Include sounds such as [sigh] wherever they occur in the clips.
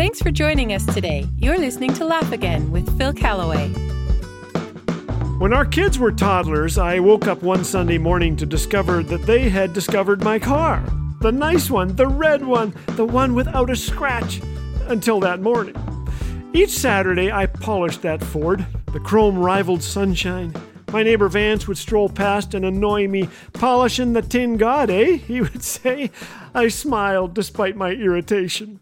Thanks for joining us today. You're listening to Laugh Again with Phil Callaway. When our kids were toddlers, I woke up one Sunday morning to discover that they had discovered my car. The nice one, the red one, the one without a scratch. Until that morning. Each Saturday, I polished that Ford. The chrome rivaled sunshine. My neighbor Vance would stroll past and annoy me. Polishing the tin god, eh? He would [laughs] say. I smiled despite my irritation.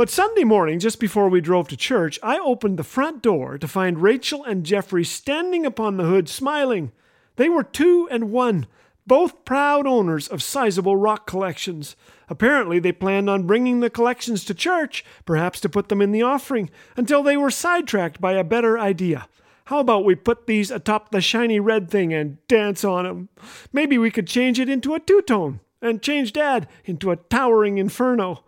But Sunday morning, just before we drove to church, I opened the front door to find Rachel and Jeffrey standing upon the hood, smiling. They were two and one, both proud owners of sizable rock collections. Apparently, they planned on bringing the collections to church, perhaps to put them in the offering, until they were sidetracked by a better idea. How about we put these atop the shiny red thing and dance on 'em? Maybe we could change it into a two tone and change Dad into a towering inferno.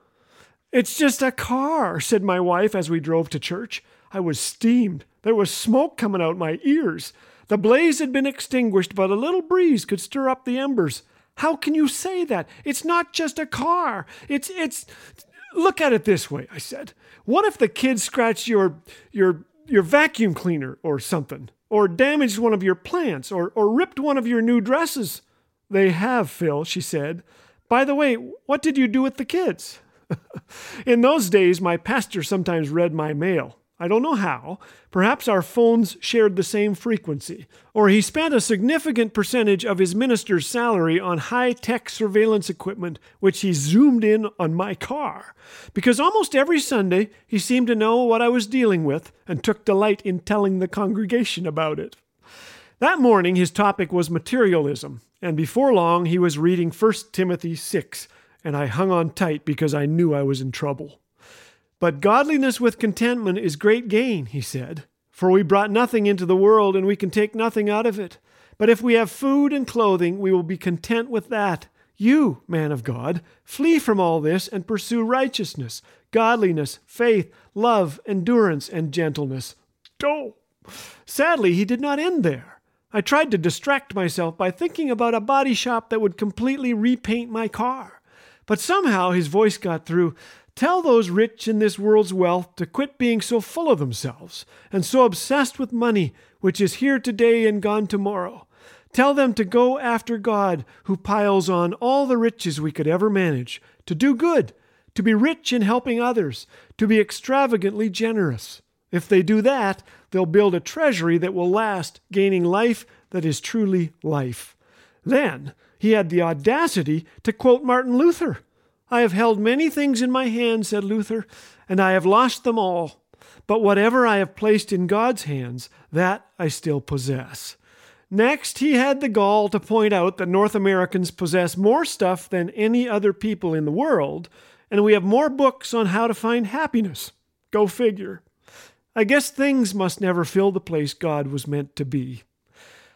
It's just a car, said my wife as we drove to church. I was steamed. There was smoke coming out my ears. The blaze had been extinguished, but a little breeze could stir up the embers. How can you say that? It's not just a car. It's it's look at it this way, I said. What if the kid scratched your your your vacuum cleaner or something, or damaged one of your plants, or, or ripped one of your new dresses. They have, Phil, she said. By the way, what did you do with the kids? [laughs] In those days, my pastor sometimes read my mail. I don't know how. Perhaps our phones shared the same frequency. Or he spent a significant percentage of his minister's salary on high tech surveillance equipment, which he zoomed in on my car. Because almost every Sunday he seemed to know what I was dealing with and took delight in telling the congregation about it. That morning his topic was materialism, and before long he was reading 1 Timothy 6, and I hung on tight because I knew I was in trouble. But godliness with contentment is great gain, he said. For we brought nothing into the world, and we can take nothing out of it. But if we have food and clothing, we will be content with that. You, man of God, flee from all this and pursue righteousness, godliness, faith, love, endurance, and gentleness. Oh! Sadly, he did not end there. I tried to distract myself by thinking about a body shop that would completely repaint my car. But somehow his voice got through. Tell those rich in this world's wealth to quit being so full of themselves and so obsessed with money, which is here today and gone tomorrow. Tell them to go after God, who piles on all the riches we could ever manage, to do good, to be rich in helping others, to be extravagantly generous. If they do that, they'll build a treasury that will last, gaining life that is truly life. Then he had the audacity to quote Martin Luther. I have held many things in my hand, said Luther, and I have lost them all. But whatever I have placed in God's hands, that I still possess. Next, he had the gall to point out that North Americans possess more stuff than any other people in the world, and we have more books on how to find happiness. Go figure. I guess things must never fill the place God was meant to be.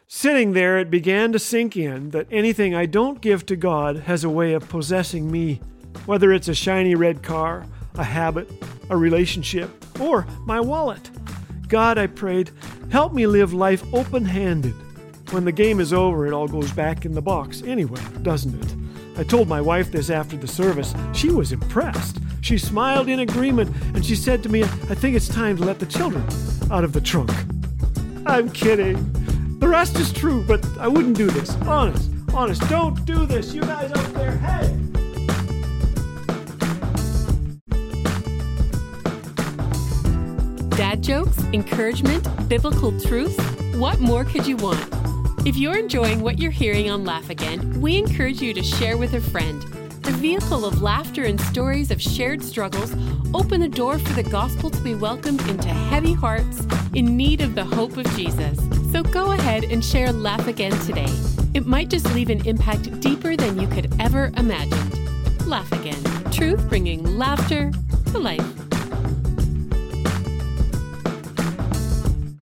Sitting there, it began to sink in that anything I don't give to God has a way of possessing me whether it's a shiny red car, a habit, a relationship, or my wallet. God, I prayed, help me live life open handed. When the game is over, it all goes back in the box anyway, doesn't it? I told my wife this after the service. She was impressed. She smiled in agreement and she said to me, I think it's time to let the children out of the trunk. I'm kidding. The rest is true, but I wouldn't do this. Honest, honest, don't do this. You guys out there, hey! Dad jokes, encouragement, biblical truth? What more could you want? If you're enjoying what you're hearing on Laugh Again, we encourage you to share with a friend. The vehicle of laughter and stories of shared struggles open the door for the gospel to be welcomed into heavy hearts in need of the hope of Jesus. So go ahead and share Laugh Again today. It might just leave an impact deeper than you could ever imagine. Laugh Again. Truth bringing laughter to life.